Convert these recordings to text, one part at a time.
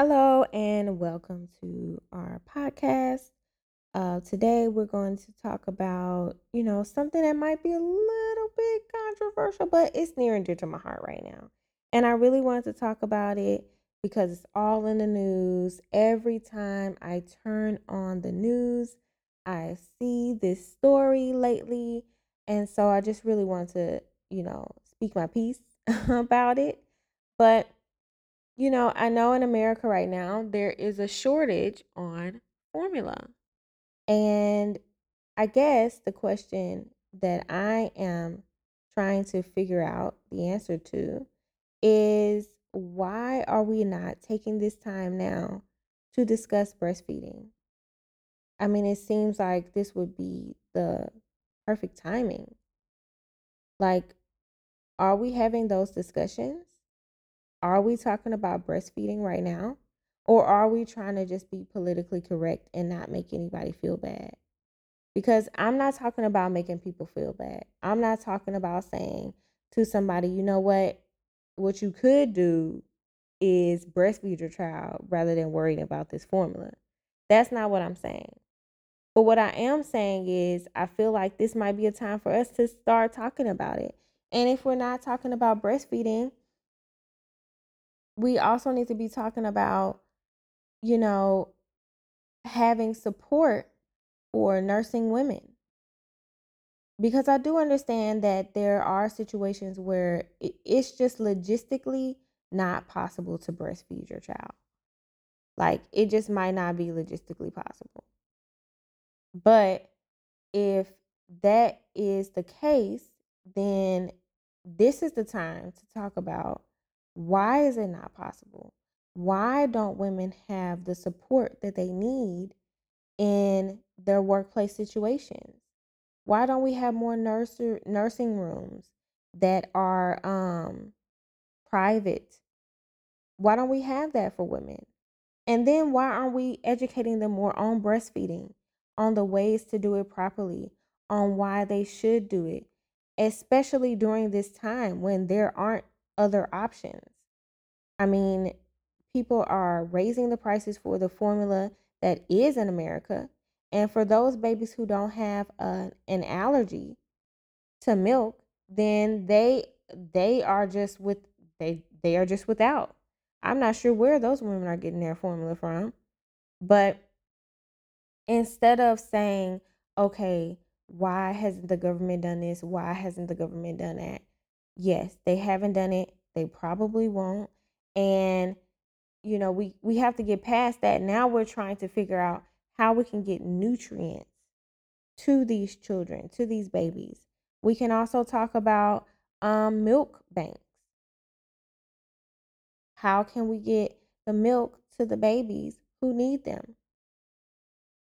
Hello and welcome to our podcast. Uh, today we're going to talk about, you know, something that might be a little bit controversial, but it's near and dear to my heart right now. And I really wanted to talk about it because it's all in the news. Every time I turn on the news, I see this story lately. And so I just really want to, you know, speak my piece about it. But you know, I know in America right now there is a shortage on formula. And I guess the question that I am trying to figure out the answer to is why are we not taking this time now to discuss breastfeeding? I mean, it seems like this would be the perfect timing. Like, are we having those discussions? Are we talking about breastfeeding right now? Or are we trying to just be politically correct and not make anybody feel bad? Because I'm not talking about making people feel bad. I'm not talking about saying to somebody, you know what? What you could do is breastfeed your child rather than worrying about this formula. That's not what I'm saying. But what I am saying is, I feel like this might be a time for us to start talking about it. And if we're not talking about breastfeeding, we also need to be talking about, you know, having support for nursing women. Because I do understand that there are situations where it's just logistically not possible to breastfeed your child. Like it just might not be logistically possible. But if that is the case, then this is the time to talk about why is it not possible? Why don't women have the support that they need in their workplace situations? Why don't we have more nurser, nursing rooms that are um, private? Why don't we have that for women? And then why aren't we educating them more on breastfeeding, on the ways to do it properly, on why they should do it, especially during this time when there aren't other options. I mean, people are raising the prices for the formula that is in America. And for those babies who don't have a, an allergy to milk, then they they are just with they they are just without. I'm not sure where those women are getting their formula from. But instead of saying, okay, why hasn't the government done this? Why hasn't the government done that? Yes, they haven't done it. They probably won't. And you know, we we have to get past that. Now we're trying to figure out how we can get nutrients to these children, to these babies. We can also talk about um, milk banks. How can we get the milk to the babies who need them?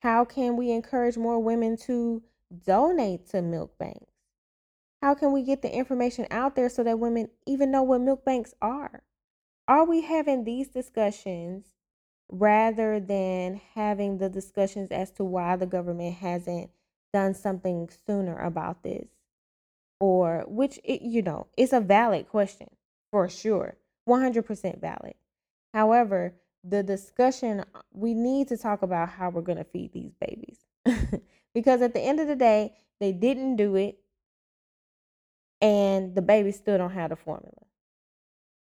How can we encourage more women to donate to milk banks? How can we get the information out there so that women even know what milk banks are? Are we having these discussions rather than having the discussions as to why the government hasn't done something sooner about this? Or which, it, you know, it's a valid question for sure, 100% valid. However, the discussion, uh, we need to talk about how we're going to feed these babies. because at the end of the day, they didn't do it and the babies still don't have the formula.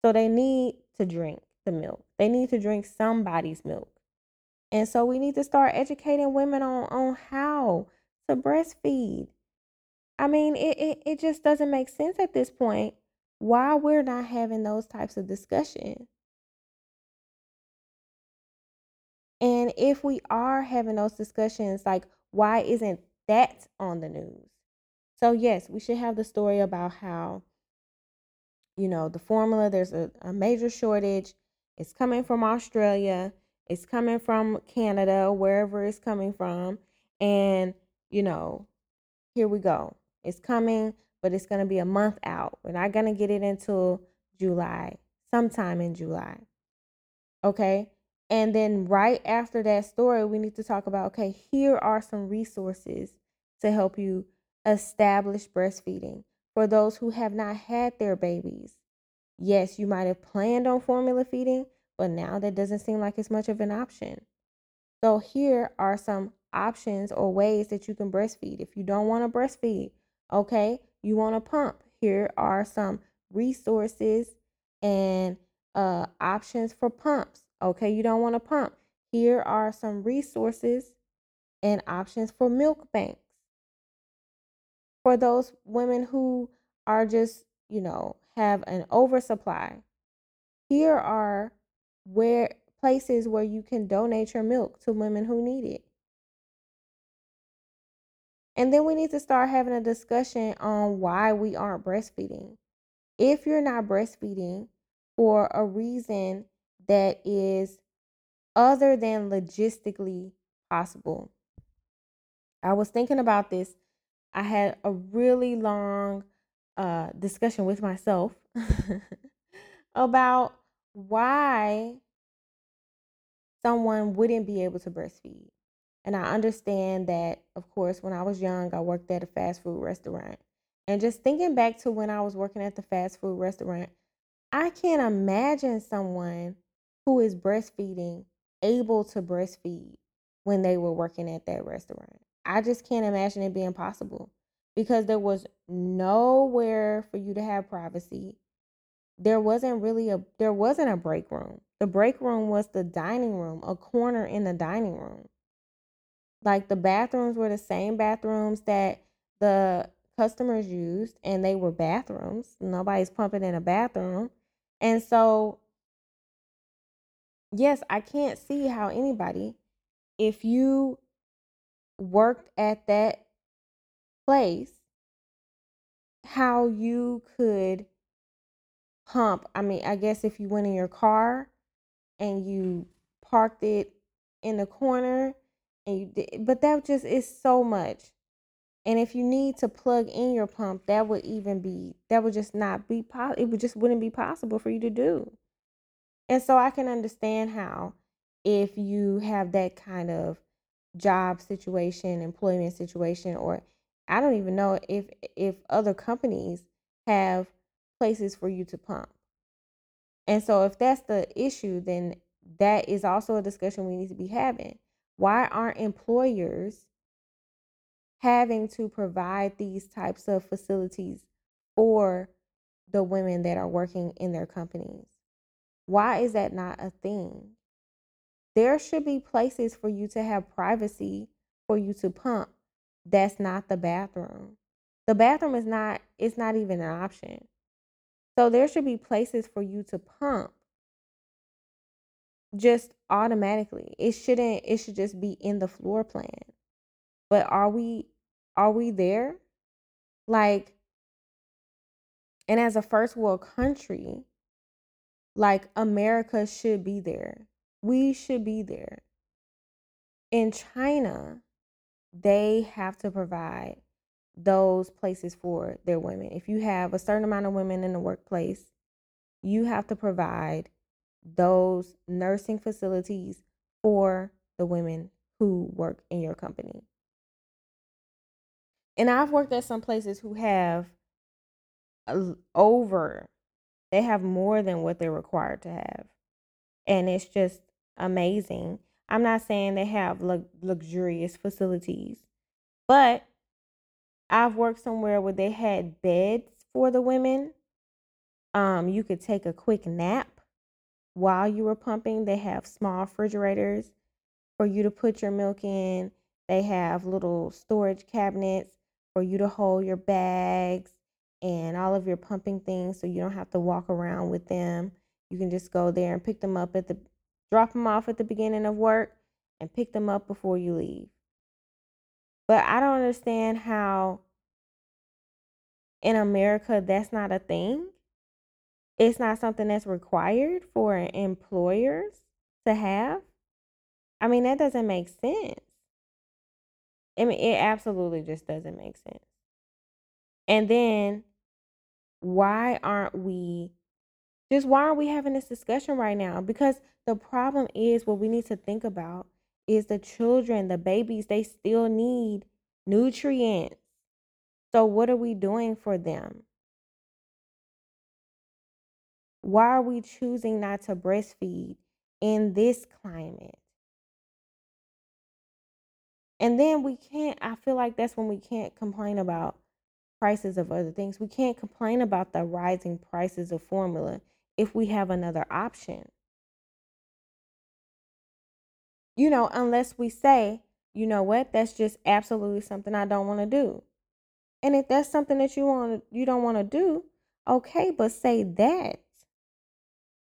So they need to drink the milk. They need to drink somebody's milk. And so we need to start educating women on, on how to breastfeed. I mean, it, it, it just doesn't make sense at this point why we're not having those types of discussions. And if we are having those discussions, like, why isn't that on the news? So, yes, we should have the story about how you know, the formula, there's a, a major shortage. It's coming from Australia, it's coming from Canada, wherever it's coming from. And, you know, here we go. It's coming, but it's going to be a month out. We're not going to get it until July, sometime in July. Okay. And then right after that story, we need to talk about okay, here are some resources to help you establish breastfeeding for those who have not had their babies. Yes, you might have planned on formula feeding, but now that doesn't seem like it's much of an option. So, here are some options or ways that you can breastfeed. If you don't want to breastfeed, okay, you want to pump. Here are some resources and uh, options for pumps. Okay, you don't want to pump. Here are some resources and options for milk banks. For those women who are just, you know, have an oversupply, here are where places where you can donate your milk to women who need it. And then we need to start having a discussion on why we aren't breastfeeding. If you're not breastfeeding for a reason that is other than logistically possible. I was thinking about this. I had a really long uh, discussion with myself about why someone wouldn't be able to breastfeed. And I understand that, of course, when I was young, I worked at a fast food restaurant. And just thinking back to when I was working at the fast food restaurant, I can't imagine someone who is breastfeeding able to breastfeed when they were working at that restaurant. I just can't imagine it being possible because there was nowhere for you to have privacy. There wasn't really a there wasn't a break room. The break room was the dining room, a corner in the dining room. Like the bathrooms were the same bathrooms that the customers used and they were bathrooms. Nobody's pumping in a bathroom. And so yes, I can't see how anybody if you worked at that place how you could hump. I mean, I guess if you went in your car and you parked it in the corner and you did, but that just is so much. And if you need to plug in your pump, that would even be that would just not be possible. It would just wouldn't be possible for you to do. And so I can understand how if you have that kind of job situation, employment situation, or I don't even know if if other companies have places for you to pump. And so if that's the issue, then that is also a discussion we need to be having. Why aren't employers having to provide these types of facilities for the women that are working in their companies? Why is that not a thing? There should be places for you to have privacy for you to pump. That's not the bathroom. The bathroom is not it's not even an option. So there should be places for you to pump just automatically. It shouldn't it should just be in the floor plan. But are we are we there? Like and as a first world country, like America should be there. We should be there. In China, they have to provide those places for their women. If you have a certain amount of women in the workplace, you have to provide those nursing facilities for the women who work in your company. And I've worked at some places who have over, they have more than what they're required to have. And it's just amazing. I'm not saying they have luxurious facilities, but I've worked somewhere where they had beds for the women. Um, you could take a quick nap while you were pumping. They have small refrigerators for you to put your milk in. They have little storage cabinets for you to hold your bags and all of your pumping things so you don't have to walk around with them. You can just go there and pick them up at the drop them off at the beginning of work and pick them up before you leave. But I don't understand how in America that's not a thing. It's not something that's required for employers to have. I mean, that doesn't make sense. I mean, it absolutely just doesn't make sense. And then why aren't we just why aren't we having this discussion right now? Because the problem is what we need to think about is the children, the babies, they still need nutrients. So, what are we doing for them? Why are we choosing not to breastfeed in this climate. And then we can't, I feel like that's when we can't complain about prices of other things. We can't complain about the rising prices of formula if we have another option. You know, unless we say, you know what, that's just absolutely something I don't want to do. And if that's something that you want you don't want to do, okay, but say that.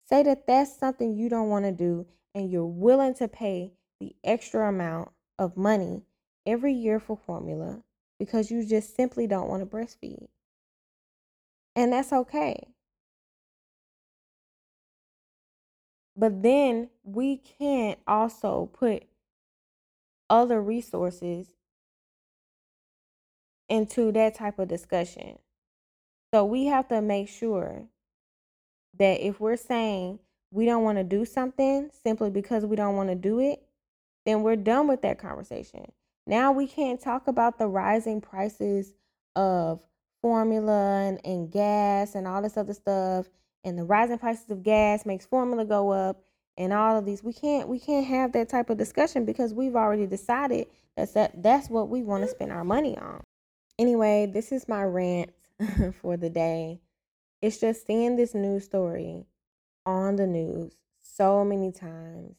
Say that that's something you don't want to do and you're willing to pay the extra amount of money every year for formula because you just simply don't want to breastfeed. And that's okay. But then we can't also put other resources into that type of discussion. So we have to make sure that if we're saying we don't want to do something simply because we don't want to do it, then we're done with that conversation. Now we can't talk about the rising prices of formula and, and gas and all this other stuff and the rising prices of gas makes formula go up and all of these we can't we can't have that type of discussion because we've already decided that's that that's what we want to mm-hmm. spend our money on. Anyway this is my rant for the day. It's just seeing this news story on the news so many times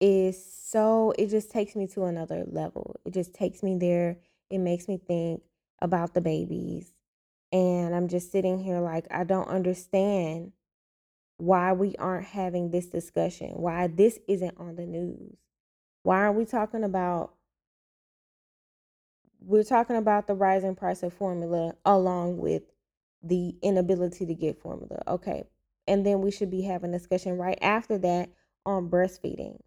is so it just takes me to another level. It just takes me there. It makes me think about the babies and i'm just sitting here like i don't understand why we aren't having this discussion, why this isn't on the news. Why aren't we talking about we're talking about the rising price of formula along with the inability to get formula. Okay. And then we should be having a discussion right after that on breastfeeding.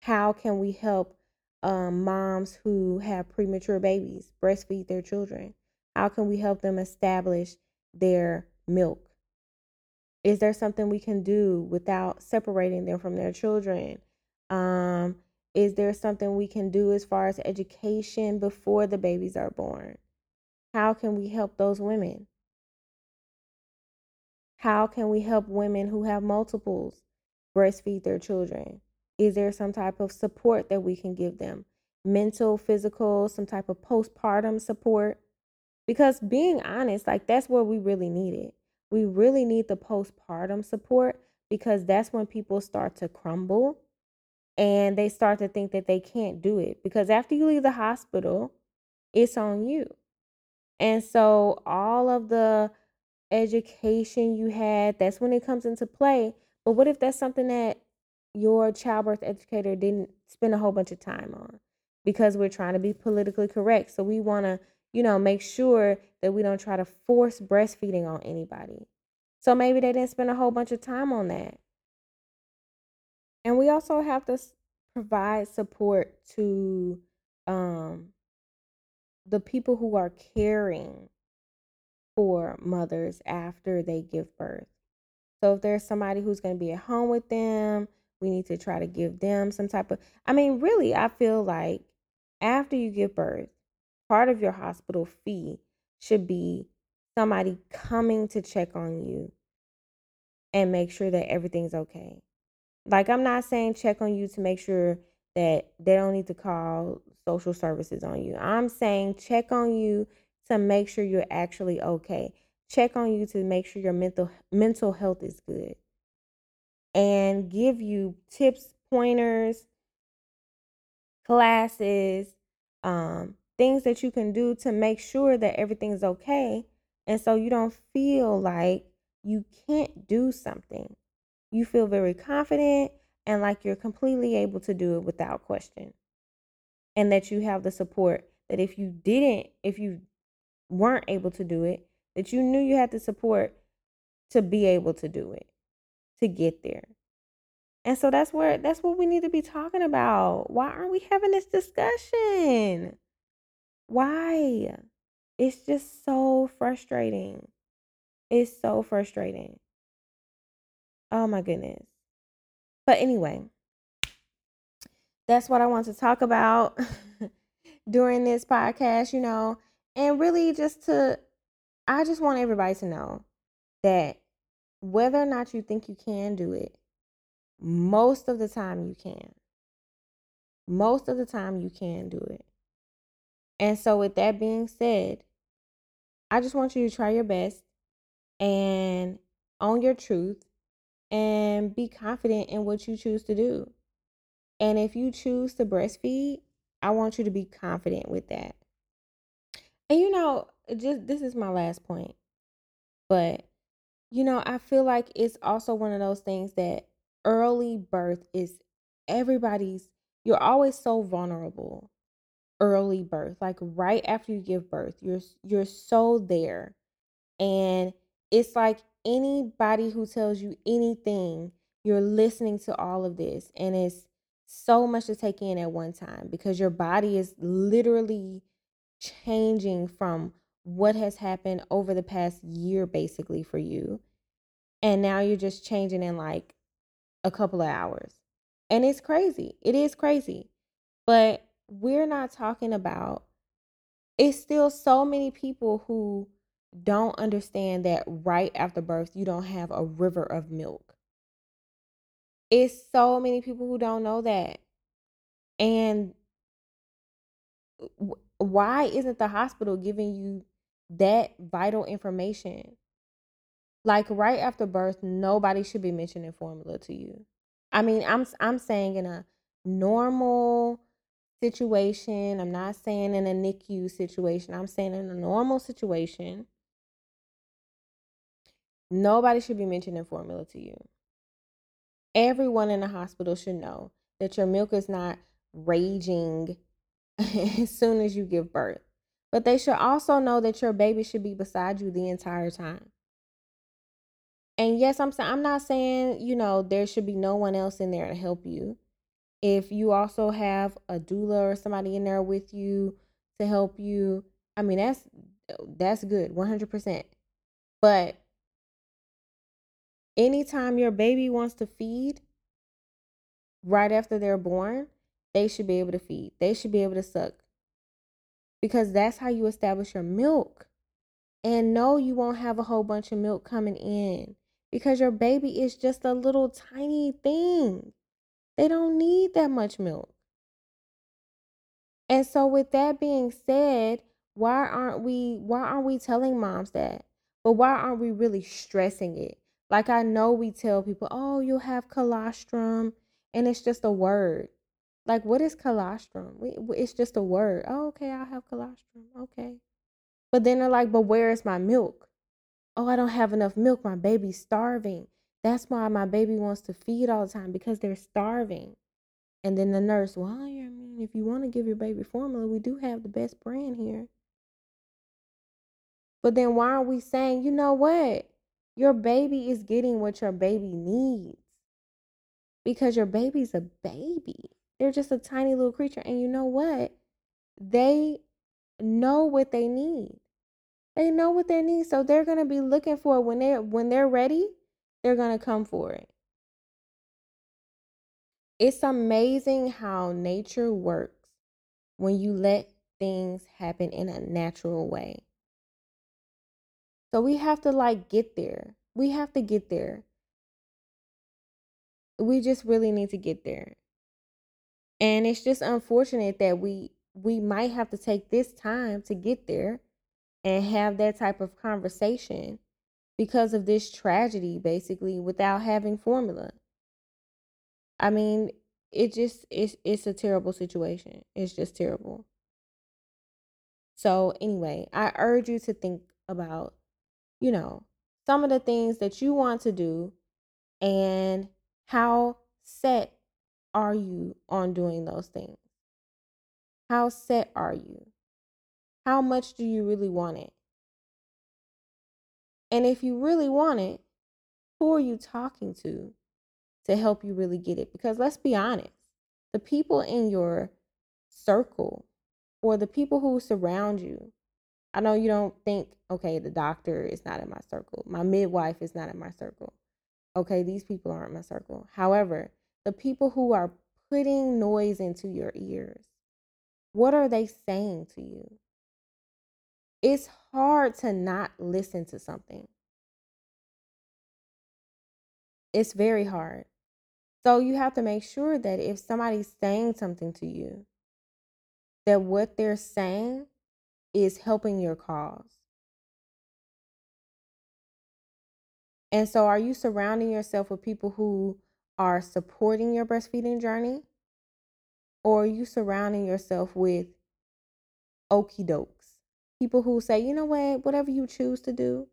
How can we help um, moms who have premature babies breastfeed their children? How can we help them establish their milk? Is there something we can do without separating them from their children? Um, is there something we can do as far as education before the babies are born? How can we help those women? How can we help women who have multiples breastfeed their children? Is there some type of support that we can give them? Mental, physical, some type of postpartum support? Because being honest, like that's where we really need it we really need the postpartum support because that's when people start to crumble and they start to think that they can't do it because after you leave the hospital it's on you and so all of the education you had that's when it comes into play but what if that's something that your childbirth educator didn't spend a whole bunch of time on because we're trying to be politically correct so we want to you know, make sure that we don't try to force breastfeeding on anybody. So maybe they didn't spend a whole bunch of time on that. And we also have to provide support to um, the people who are caring for mothers after they give birth. So if there's somebody who's going to be at home with them, we need to try to give them some type of I mean, really, I feel like after you give birth, part of your hospital fee should be somebody coming to check on you and make sure that everything's okay. Like, I'm not saying check on you to make sure that they don't need to call social services on you. I'm saying check on you to make sure you're actually okay. Check on you to make sure your mental mental health is good. And give you tips, pointers, classes, um, things that you can do to make sure that everything's okay. And so you don't feel like you can't do something. You feel very confident and like you're completely able to do it without question. And that you have the support that if you didn't, if you weren't able to do it, that you knew you had the support to be able to do it, to get there. And so that's where that's what we need to be talking about. Why aren't we having this discussion? Why? It's just so frustrating. It's so frustrating. Oh my goodness. But anyway, that's what I want to talk about during this podcast, you know, and really just to, I just want everybody to know that whether or not you think you can do it, most of the time you can. Most of the time you can do it. And so, with that being said, I just want you to try your best and own your truth and be confident in what you choose to do. And if you choose to breastfeed, I want you to be confident with that. And you know, just this is my last point. But you know, I feel like it's also one of those things that early birth is everybody's you're always so vulnerable early birth like right after you give birth you're you're so there. And it's like anybody who tells you anything you're listening to all of this and it's so much to take in at one time because your body is literally changing from what has happened over the past year basically for you and now you're just changing in like a couple of hours. And it's crazy. It is crazy. But we're not talking about it's still so many people who don't understand that right after birth you don't have a river of milk. It's so many people who don't know that. And why isn't the hospital giving you that vital information. Like right after birth nobody should be mentioning formula to you. I mean i'm i'm saying in a normal situation i'm not saying in a nicu situation i'm saying in a normal situation nobody should be mentioning formula to you. Everyone in the hospital should know that your milk is not raging as soon as you give birth but they should also know that your baby should be beside you the entire time and yes, I'm saying I'm not saying, you know, there should be no one else in there to help you. If you also have a doula or somebody in there with you to help you, I mean that's that's good, 100%. But anytime your baby wants to feed right after they're born, they should be able to feed. They should be able to suck. Because that's how you establish your milk. And no, you won't have a whole bunch of milk coming in because your baby is just a little tiny thing. They don't need that much milk. And so with that being said, why aren't we why aren't we telling moms that? But why aren't we really stressing it? Like I know we tell people, "Oh, you'll have colostrum," and it's just a word. Like what is colostrum? It's just a word. Oh, okay, I'll have colostrum. Okay. But then they're like, "But where is my milk?" oh, I don't have enough milk. My baby's starving. That's why my baby wants to feed all the time because they're starving. And then the nurse, well, I mean, if you want to give your baby formula, we do have the best brand here. But then why are we saying, you know what? Your baby is getting what your baby needs. Because your baby's a baby. They're just a tiny little creature. And you know what? They know what they need. They know what they need, so they're gonna be looking for it when they're when they're ready. They're gonna come for it. It's amazing how nature works when you let things happen in a natural way. So we have to like get there. We have to get there. We just really need to get there. And it's just unfortunate that we we might have to take this time to get there and have that type of conversation because of this tragedy basically without having formula. I mean it just it's it's a terrible situation. It's just terrible. So anyway i urge you to think about you know some of the things that you want to do and how set are you on doing those things how set are you how much do you really want it? And if you really want it, who are you talking to to help you really get it? Because let's be honest, the people in your circle or the people who surround you, I know you don't think, okay, the doctor is not in my circle, my midwife is not in my circle. Okay, these people aren't my circle. However, the people who are putting noise into your ears, what are they saying to you? it's hard to not listen to something. It's very hard. So you have to make sure that if somebody's saying something to you, that what they're saying is helping your cause. And so, are you surrounding yourself with people who are supporting your breastfeeding journey? Or are you surrounding yourself with okey dokes? People who say, you know what, whatever you choose to do,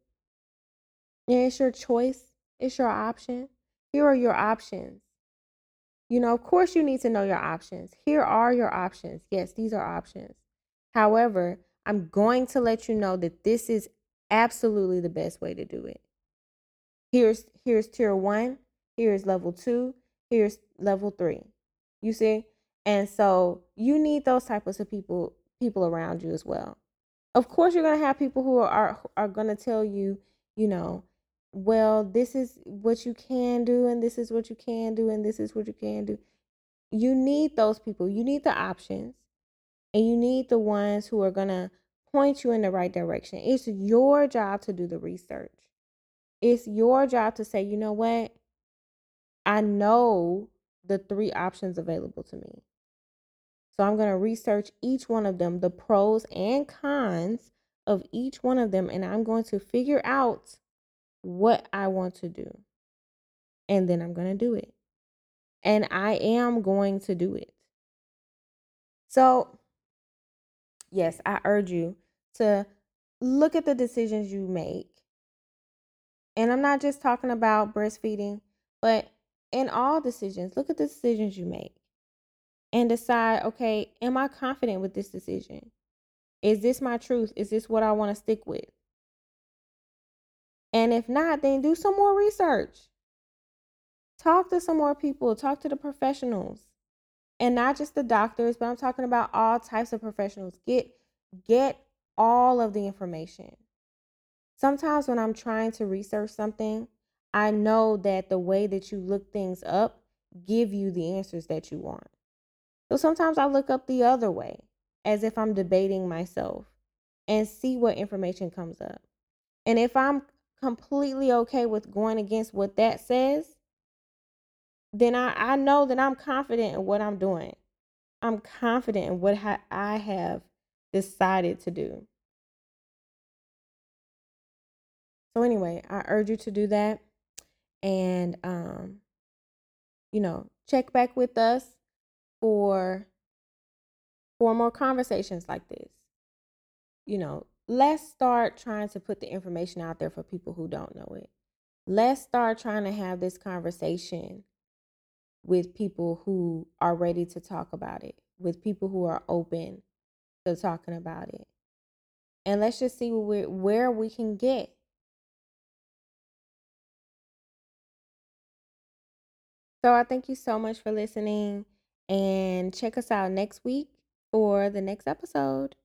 yeah, it's your choice, it's your option. Here are your options. You know, of course, you need to know your options. Here are your options. Yes, these are options. However, I'm going to let you know that this is absolutely the best way to do it. Here's here's tier 1, here's level 2, here's level 3. You see? And so you need those types of people people around you as well. Of course you're to have people who are are to tell you, you know, well, this is what you can do and this is what you can do and this is what you can do. You need those people. You need the options and you need the ones who are going to point you in the right direction. It's your job to do the research. It's your job to say, you know what? I know the three options available to me. So I'm going to research each one of them, the pros and cons of each one of them, and I'm going to figure out what I want to do. And then I'm going to do it. And I am going to do it. So, yes, I urge you to look at the decisions you make. And I'm not just talking about breastfeeding, but in all decisions, look at the decisions you make and decide okay, am I confident with this decision? Is this my truth? Is this what I want to stick with? And if not, then do some more research. Talk to some more people, talk to the professionals. And not just the doctors, but I'm talking about all types of professionals. Get get all of the information. Sometimes when I'm trying to research something, I know that the way that you look things up give you the answers that you want. So sometimes I look up the other way as if I'm debating myself and see what information comes up. And if I'm completely okay with going against what that says, then I, I know that I'm confident in what I'm doing. I'm confident in what ha- I have decided to do. So anyway, I urge you to do that and um you know, check back with us for for more conversations like this. You know, let's start trying to put the information out there for people who don't know it. Let's start trying to have this conversation with people who are ready to talk about it, with people who are open to talking about it. And let's just see where, where we can get. So I thank you so much for listening and check us out next week for the next episode.